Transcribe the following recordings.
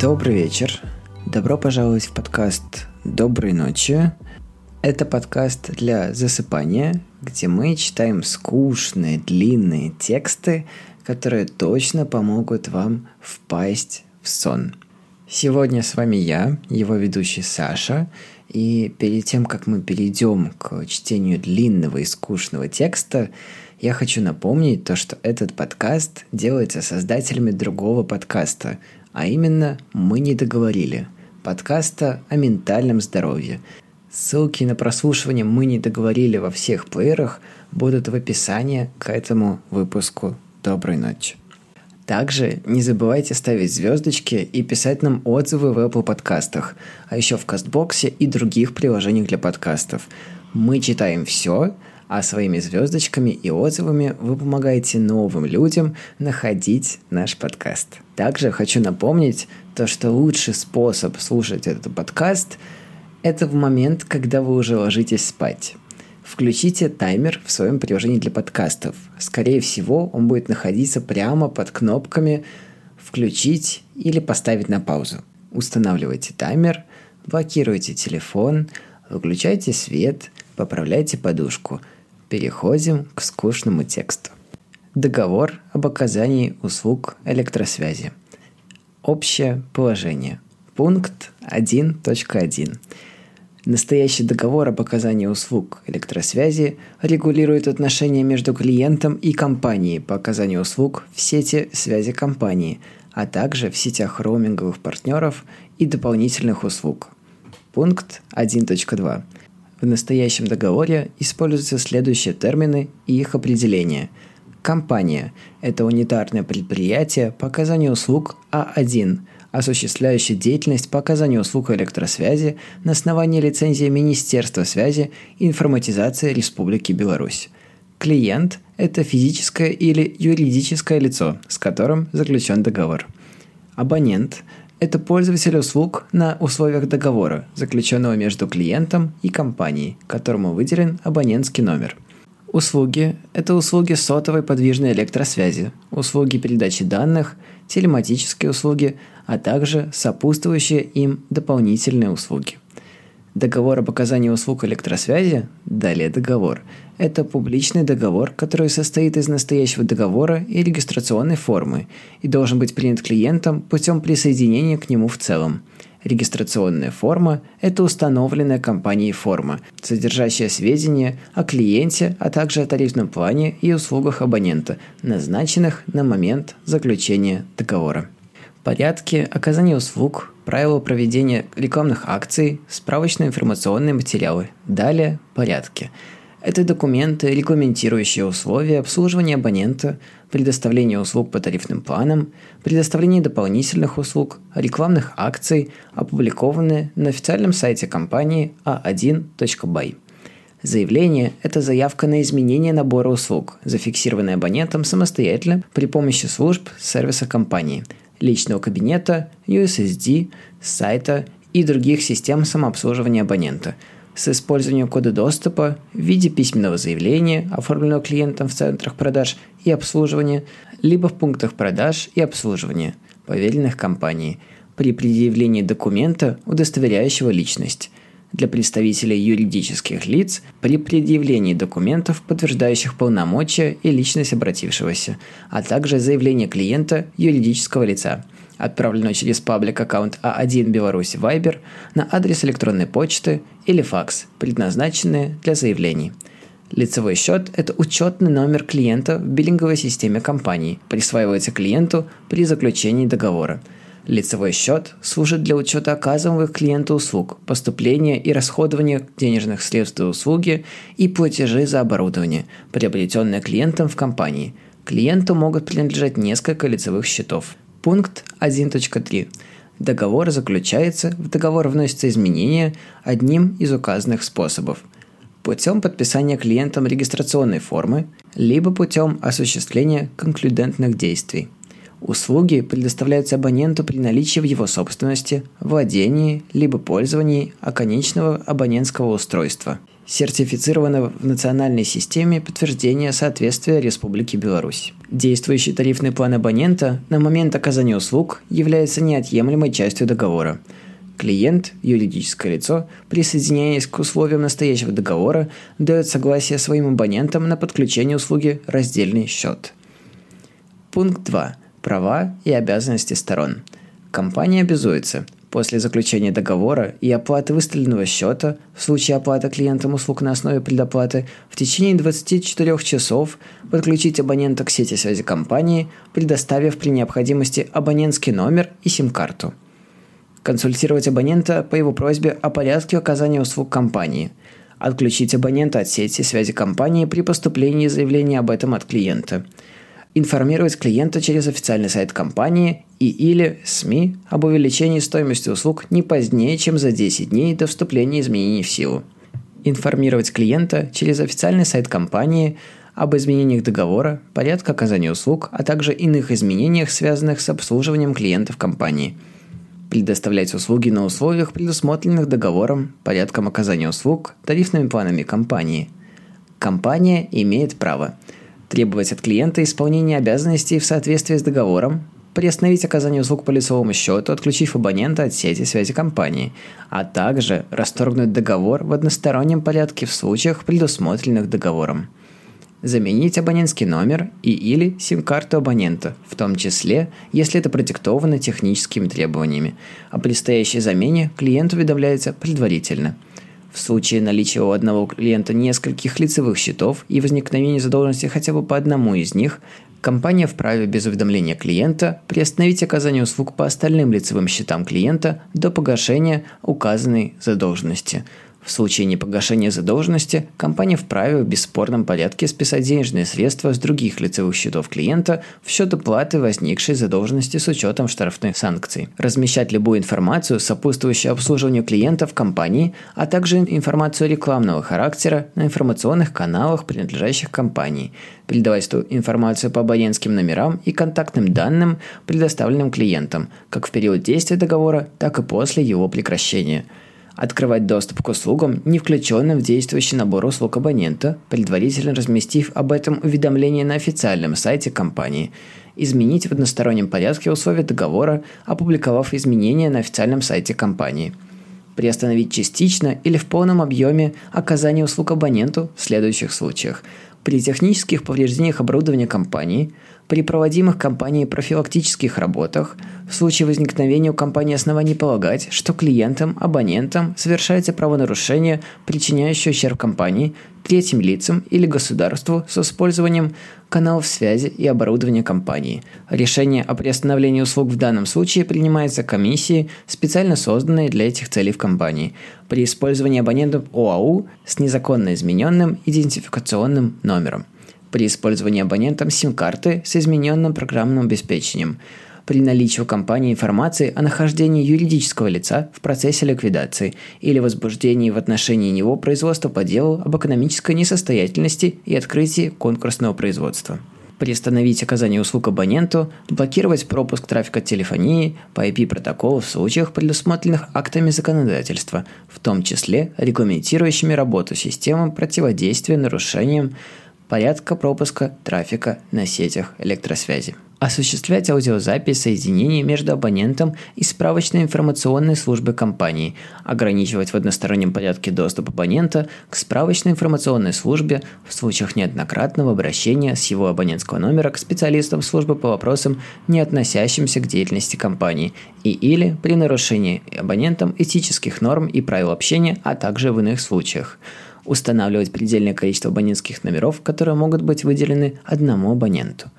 Добрый вечер. Добро пожаловать в подкаст «Доброй ночи». Это подкаст для засыпания, где мы читаем скучные, длинные тексты, которые точно помогут вам впасть в сон. Сегодня с вами я, его ведущий Саша, и перед тем, как мы перейдем к чтению длинного и скучного текста, я хочу напомнить то, что этот подкаст делается создателями другого подкаста, а именно «Мы не договорили» подкаста о ментальном здоровье. Ссылки на прослушивание «Мы не договорили» во всех плеерах будут в описании к этому выпуску. Доброй ночи. Также не забывайте ставить звездочки и писать нам отзывы в Apple подкастах, а еще в Кастбоксе и других приложениях для подкастов. Мы читаем все, а своими звездочками и отзывами вы помогаете новым людям находить наш подкаст. Также хочу напомнить то, что лучший способ слушать этот подкаст – это в момент, когда вы уже ложитесь спать. Включите таймер в своем приложении для подкастов. Скорее всего, он будет находиться прямо под кнопками «Включить» или «Поставить на паузу». Устанавливайте таймер, блокируйте телефон, выключайте свет, поправляйте подушку – Переходим к скучному тексту. Договор об оказании услуг электросвязи. Общее положение. Пункт 1.1. Настоящий договор об оказании услуг электросвязи регулирует отношения между клиентом и компанией по оказанию услуг в сети связи компании, а также в сетях роуминговых партнеров и дополнительных услуг. Пункт 1.2. В настоящем договоре используются следующие термины и их определения. Компания – это унитарное предприятие по оказанию услуг А1, осуществляющее деятельность по оказанию услуг электросвязи на основании лицензии Министерства связи и информатизации Республики Беларусь. Клиент – это физическое или юридическое лицо, с которым заключен договор. Абонент это пользователь услуг на условиях договора, заключенного между клиентом и компанией, которому выделен абонентский номер. Услуги – это услуги сотовой подвижной электросвязи, услуги передачи данных, телематические услуги, а также сопутствующие им дополнительные услуги. Договор об оказании услуг электросвязи, далее договор, это публичный договор, который состоит из настоящего договора и регистрационной формы и должен быть принят клиентом путем присоединения к нему в целом. Регистрационная форма – это установленная компанией форма, содержащая сведения о клиенте, а также о тарифном плане и услугах абонента, назначенных на момент заключения договора. Порядки оказания услуг, правила проведения рекламных акций, справочные информационные материалы. Далее – порядки. Это документы, регламентирующие условия обслуживания абонента, предоставление услуг по тарифным планам, предоставление дополнительных услуг, рекламных акций, опубликованные на официальном сайте компании a1.by. Заявление – это заявка на изменение набора услуг, зафиксированная абонентом самостоятельно при помощи служб сервиса компании – личного кабинета, USSD, сайта и других систем самообслуживания абонента с использованием кода доступа в виде письменного заявления, оформленного клиентом в центрах продаж и обслуживания, либо в пунктах продаж и обслуживания, поверенных компании, при предъявлении документа, удостоверяющего личность – для представителей юридических лиц при предъявлении документов, подтверждающих полномочия и личность обратившегося, а также заявление клиента юридического лица, отправленного через паблик-аккаунт А1 Беларусь Viber на адрес электронной почты или факс, предназначенные для заявлений. Лицевой счет – это учетный номер клиента в биллинговой системе компании, присваивается клиенту при заключении договора – Лицевой счет служит для учета оказываемых клиенту услуг, поступления и расходования денежных средств и услуги и платежи за оборудование, приобретенное клиентом в компании. Клиенту могут принадлежать несколько лицевых счетов. Пункт 1.3. Договор заключается, в договор вносятся изменения одним из указанных способов. Путем подписания клиентом регистрационной формы, либо путем осуществления конклюдентных действий – Услуги предоставляются абоненту при наличии в его собственности, владении либо пользовании оконечного абонентского устройства, сертифицированного в национальной системе подтверждения соответствия Республики Беларусь. Действующий тарифный план абонента на момент оказания услуг является неотъемлемой частью договора. Клиент, юридическое лицо, присоединяясь к условиям настоящего договора, дает согласие своим абонентам на подключение услуги «Раздельный счет». Пункт 2. Права и обязанности сторон. Компания обязуется после заключения договора и оплаты выставленного счета в случае оплаты клиентам услуг на основе предоплаты в течение 24 часов подключить абонента к сети связи компании, предоставив при необходимости абонентский номер и сим-карту. Консультировать абонента по его просьбе о порядке оказания услуг компании. Отключить абонента от сети связи компании при поступлении заявления об этом от клиента – информировать клиента через официальный сайт компании и или СМИ об увеличении стоимости услуг не позднее, чем за 10 дней до вступления изменений в силу. Информировать клиента через официальный сайт компании об изменениях договора, порядка оказания услуг, а также иных изменениях, связанных с обслуживанием клиентов компании. Предоставлять услуги на условиях, предусмотренных договором, порядком оказания услуг, тарифными планами компании. Компания имеет право – требовать от клиента исполнения обязанностей в соответствии с договором, приостановить оказание услуг по лицевому счету, отключив абонента от сети связи компании, а также расторгнуть договор в одностороннем порядке в случаях, предусмотренных договором. Заменить абонентский номер и или сим-карту абонента, в том числе, если это продиктовано техническими требованиями. О предстоящей замене клиент уведомляется предварительно – в случае наличия у одного клиента нескольких лицевых счетов и возникновения задолженности хотя бы по одному из них, компания вправе без уведомления клиента приостановить оказание услуг по остальным лицевым счетам клиента до погашения указанной задолженности – в случае непогашения задолженности компания вправе в бесспорном порядке списать денежные средства с других лицевых счетов клиента в счет оплаты возникшей задолженности с учетом штрафных санкций. Размещать любую информацию, сопутствующую обслуживанию клиентов компании, а также информацию рекламного характера на информационных каналах, принадлежащих компании. Передавать эту информацию по абонентским номерам и контактным данным, предоставленным клиентам, как в период действия договора, так и после его прекращения – открывать доступ к услугам, не включенным в действующий набор услуг абонента, предварительно разместив об этом уведомление на официальном сайте компании, изменить в одностороннем порядке условия договора, опубликовав изменения на официальном сайте компании, приостановить частично или в полном объеме оказание услуг абоненту в следующих случаях – при технических повреждениях оборудования компании, при проводимых компанией профилактических работах, в случае возникновения у компании оснований полагать, что клиентам, абонентам совершается правонарушение, причиняющее ущерб компании, третьим лицам или государству с использованием каналов связи и оборудования компании. Решение о приостановлении услуг в данном случае принимается комиссией, специально созданной для этих целей в компании, при использовании абонентов ОАУ с незаконно измененным идентификационным номером, при использовании абонентом сим-карты с измененным программным обеспечением – при наличии у компании информации о нахождении юридического лица в процессе ликвидации или возбуждении в отношении него производства по делу об экономической несостоятельности и открытии конкурсного производства. Приостановить оказание услуг абоненту, блокировать пропуск трафика телефонии по IP-протоколу в случаях, предусмотренных актами законодательства, в том числе регламентирующими работу системы противодействия нарушениям порядка пропуска трафика на сетях электросвязи. Осуществлять аудиозапись соединений между абонентом и справочной информационной службой компании, ограничивать в одностороннем порядке доступ абонента к справочной информационной службе в случаях неоднократного обращения с его абонентского номера к специалистам службы по вопросам, не относящимся к деятельности компании, и или при нарушении абонентом этических норм и правил общения, а также в иных случаях устанавливать предельное количество абонентских номеров, которые могут быть выделены одному абоненту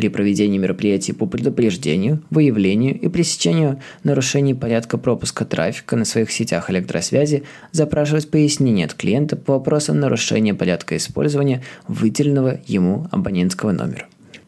при проведении мероприятий по предупреждению, выявлению и пресечению нарушений порядка пропуска трафика на своих сетях электросвязи запрашивать пояснение от клиента по вопросам нарушения порядка использования выделенного ему абонентского номера.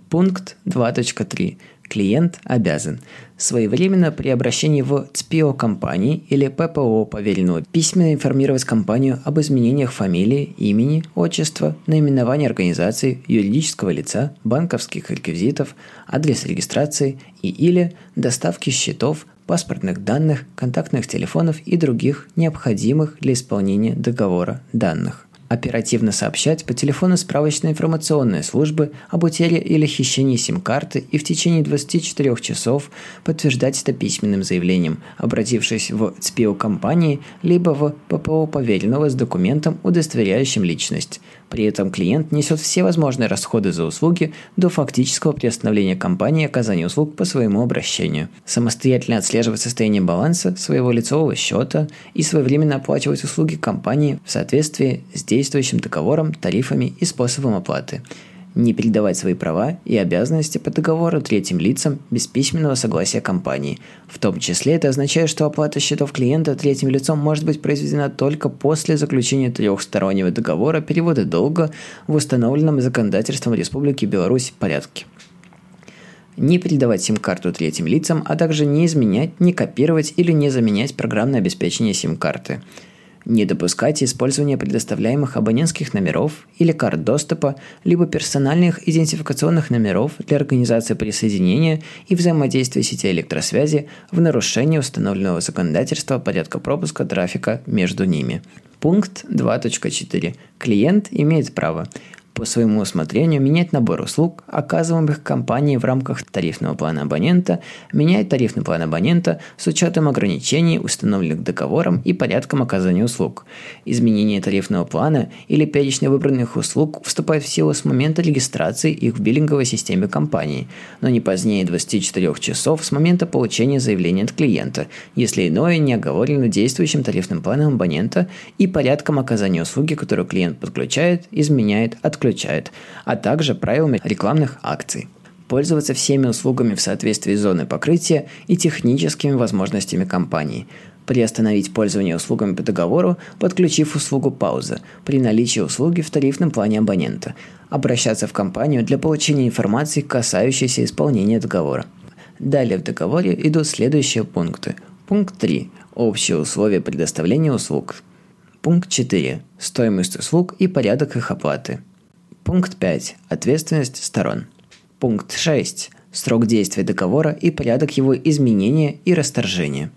Пункт 2.3. клиент обязан своевременно при обращении в ЦПО компании или ППО поверенного письменно информировать компанию об изменениях фамилии, имени, отчества, наименования организации, юридического лица, банковских реквизитов, адрес регистрации и или доставки счетов, паспортных данных, контактных телефонов и других необходимых для исполнения договора данных оперативно сообщать по телефону справочной информационной службы об утере или хищении сим-карты и в течение 24 часов подтверждать это письменным заявлением, обратившись в ЦПИО компании либо в ППО поверенного с документом, удостоверяющим личность. При этом клиент несет все возможные расходы за услуги до фактического приостановления компании оказания услуг по своему обращению. Самостоятельно отслеживать состояние баланса своего лицевого счета и своевременно оплачивать услуги компании в соответствии с действующим договором, тарифами и способом оплаты не передавать свои права и обязанности по договору третьим лицам без письменного согласия компании. В том числе это означает, что оплата счетов клиента третьим лицом может быть произведена только после заключения трехстороннего договора перевода долга в установленном законодательством Республики Беларусь порядке не передавать сим-карту третьим лицам, а также не изменять, не копировать или не заменять программное обеспечение сим-карты – не допускайте использования предоставляемых абонентских номеров или карт доступа, либо персональных идентификационных номеров для организации присоединения и взаимодействия сети электросвязи в нарушении установленного законодательства порядка пропуска трафика между ними. Пункт 2.4. Клиент имеет право по своему усмотрению менять набор услуг, оказываемых компанией в рамках тарифного плана абонента, менять тарифный план абонента с учетом ограничений, установленных договором и порядком оказания услуг. Изменение тарифного плана или перечня выбранных услуг вступает в силу с момента регистрации их в биллинговой системе компании, но не позднее 24 часов с момента получения заявления от клиента, если иное не оговорено действующим тарифным планом абонента и порядком оказания услуги, которую клиент подключает, изменяет, отключает включает, а также правилами рекламных акций пользоваться всеми услугами в соответствии с зоной покрытия и техническими возможностями компании, приостановить пользование услугами по договору, подключив услугу пауза при наличии услуги в тарифном плане абонента, обращаться в компанию для получения информации, касающейся исполнения договора. Далее в договоре идут следующие пункты. Пункт 3. Общие условия предоставления услуг. Пункт 4. Стоимость услуг и порядок их оплаты. Пункт 5. Ответственность сторон. Пункт 6. Срок действия договора и порядок его изменения и расторжения.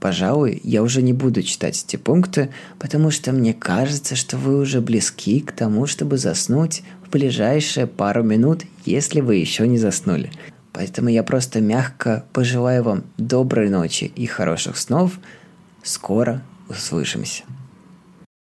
Пожалуй, я уже не буду читать эти пункты, потому что мне кажется, что вы уже близки к тому, чтобы заснуть в ближайшие пару минут, если вы еще не заснули. Поэтому я просто мягко пожелаю вам доброй ночи и хороших снов. Скоро услышимся.